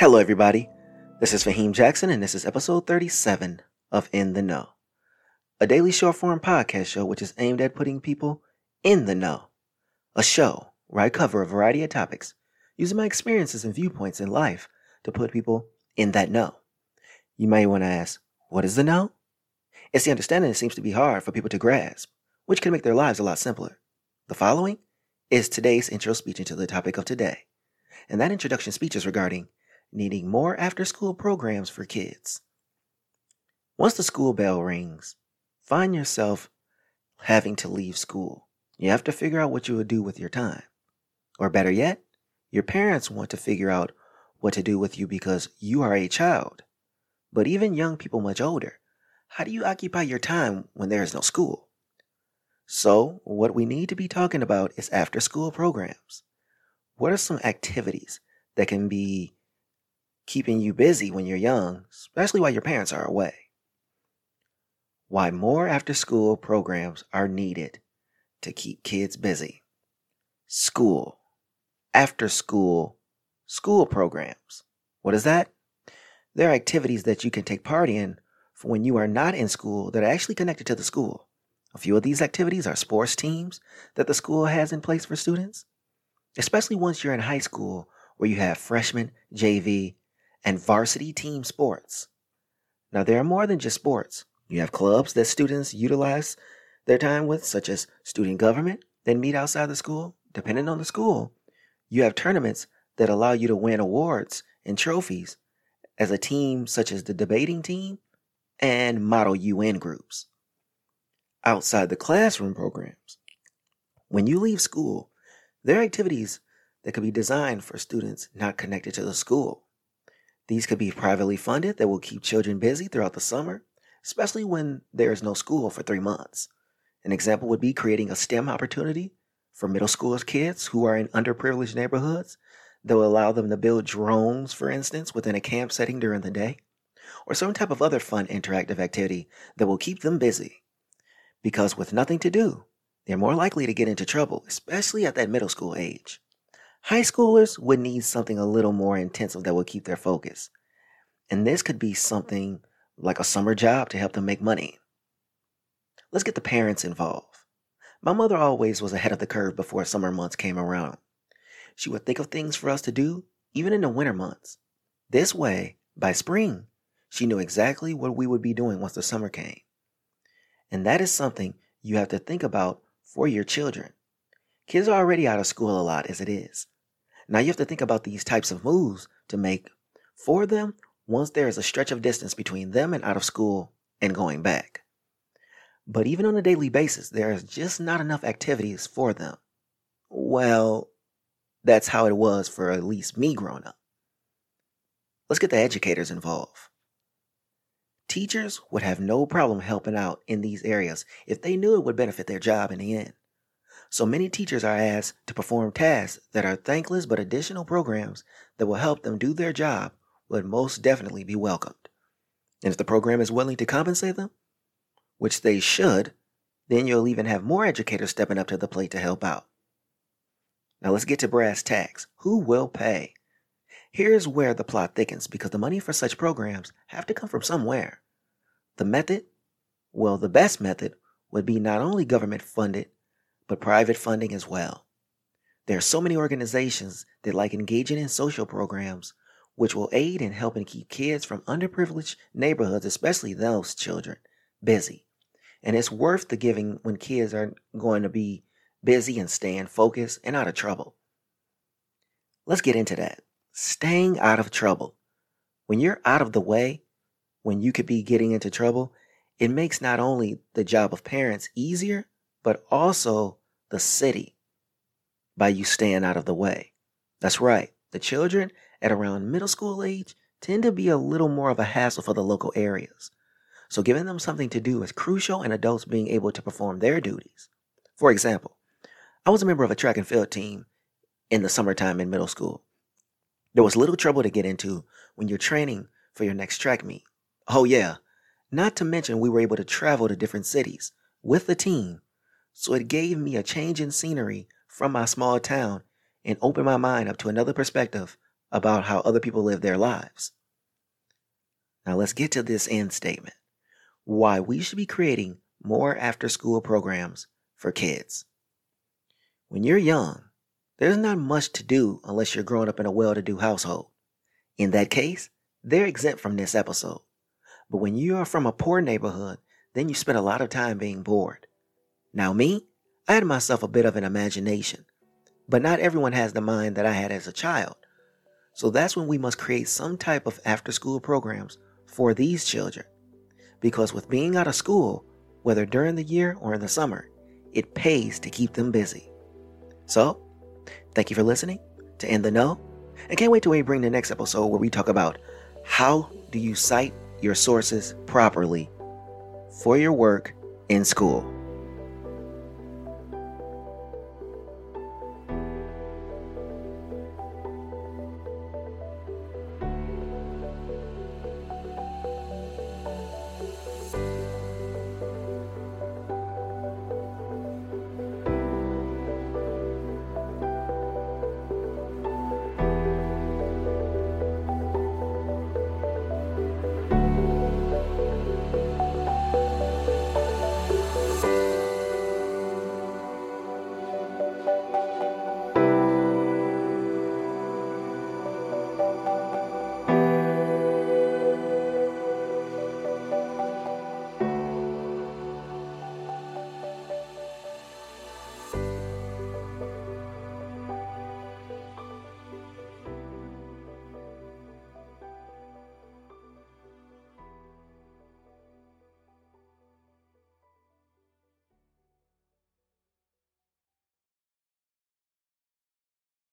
Hello, everybody. This is Faheem Jackson, and this is episode 37 of In the Know, a daily short form podcast show which is aimed at putting people in the know. A show where I cover a variety of topics using my experiences and viewpoints in life to put people in that know. You may want to ask, what is the know? It's the understanding that seems to be hard for people to grasp, which can make their lives a lot simpler. The following is today's intro speech into the topic of today, and that introduction speech is regarding needing more after school programs for kids. Once the school bell rings, find yourself having to leave school. You have to figure out what you would do with your time. Or better yet, your parents want to figure out what to do with you because you are a child. But even young people much older, how do you occupy your time when there is no school? So, what we need to be talking about is after school programs. What are some activities that can be keeping you busy when you're young, especially while your parents are away? Why more after school programs are needed to keep kids busy. School, after school, school programs. What is that? There are activities that you can take part in for when you are not in school that are actually connected to the school. A few of these activities are sports teams that the school has in place for students, especially once you're in high school where you have freshman, JV, and varsity team sports. Now, there are more than just sports. You have clubs that students utilize their time with, such as student government, that meet outside the school. Depending on the school, you have tournaments that allow you to win awards and trophies as a team, such as the debating team and Model UN groups. Outside the classroom programs, when you leave school, there are activities that could be designed for students not connected to the school. These could be privately funded that will keep children busy throughout the summer, especially when there is no school for three months. An example would be creating a STEM opportunity for middle school kids who are in underprivileged neighborhoods that will allow them to build drones, for instance, within a camp setting during the day, or some type of other fun interactive activity that will keep them busy. Because with nothing to do, they're more likely to get into trouble, especially at that middle school age. High schoolers would need something a little more intensive that would keep their focus. And this could be something like a summer job to help them make money. Let's get the parents involved. My mother always was ahead of the curve before summer months came around. She would think of things for us to do, even in the winter months. This way, by spring, she knew exactly what we would be doing once the summer came. And that is something you have to think about for your children. Kids are already out of school a lot as it is. Now you have to think about these types of moves to make for them once there is a stretch of distance between them and out of school and going back. But even on a daily basis, there is just not enough activities for them. Well, that's how it was for at least me growing up. Let's get the educators involved. Teachers would have no problem helping out in these areas if they knew it would benefit their job in the end. So many teachers are asked to perform tasks that are thankless but additional programs that will help them do their job would most definitely be welcomed. And if the program is willing to compensate them, which they should, then you'll even have more educators stepping up to the plate to help out. Now let's get to brass tacks. Who will pay? Here's where the plot thickens because the money for such programs have to come from somewhere. The method? Well, the best method would be not only government funded, but private funding as well. There are so many organizations that like engaging in social programs which will aid in helping keep kids from underprivileged neighborhoods, especially those children, busy. And it's worth the giving when kids are going to be busy and staying focused and out of trouble. Let's get into that. Staying out of trouble. When you're out of the way, when you could be getting into trouble, it makes not only the job of parents easier, but also the city by you staying out of the way. That's right. The children at around middle school age tend to be a little more of a hassle for the local areas. So giving them something to do is crucial in adults being able to perform their duties. For example, I was a member of a track and field team in the summertime in middle school. There was little trouble to get into when you're training for your next track meet. Oh yeah, not to mention we were able to travel to different cities with the team. So it gave me a change in scenery from my small town and opened my mind up to another perspective about how other people live their lives. Now let's get to this end statement why we should be creating more after school programs for kids. When you're young, there's not much to do unless you're growing up in a well to do household. In that case, they're exempt from this episode. But when you are from a poor neighborhood, then you spend a lot of time being bored. Now, me, I had myself a bit of an imagination, but not everyone has the mind that I had as a child. So that's when we must create some type of after school programs for these children. Because with being out of school, whether during the year or in the summer, it pays to keep them busy. So, thank you for listening to In the Know, and can't wait till we bring the next episode where we talk about how do you cite your sources properly for your work in school.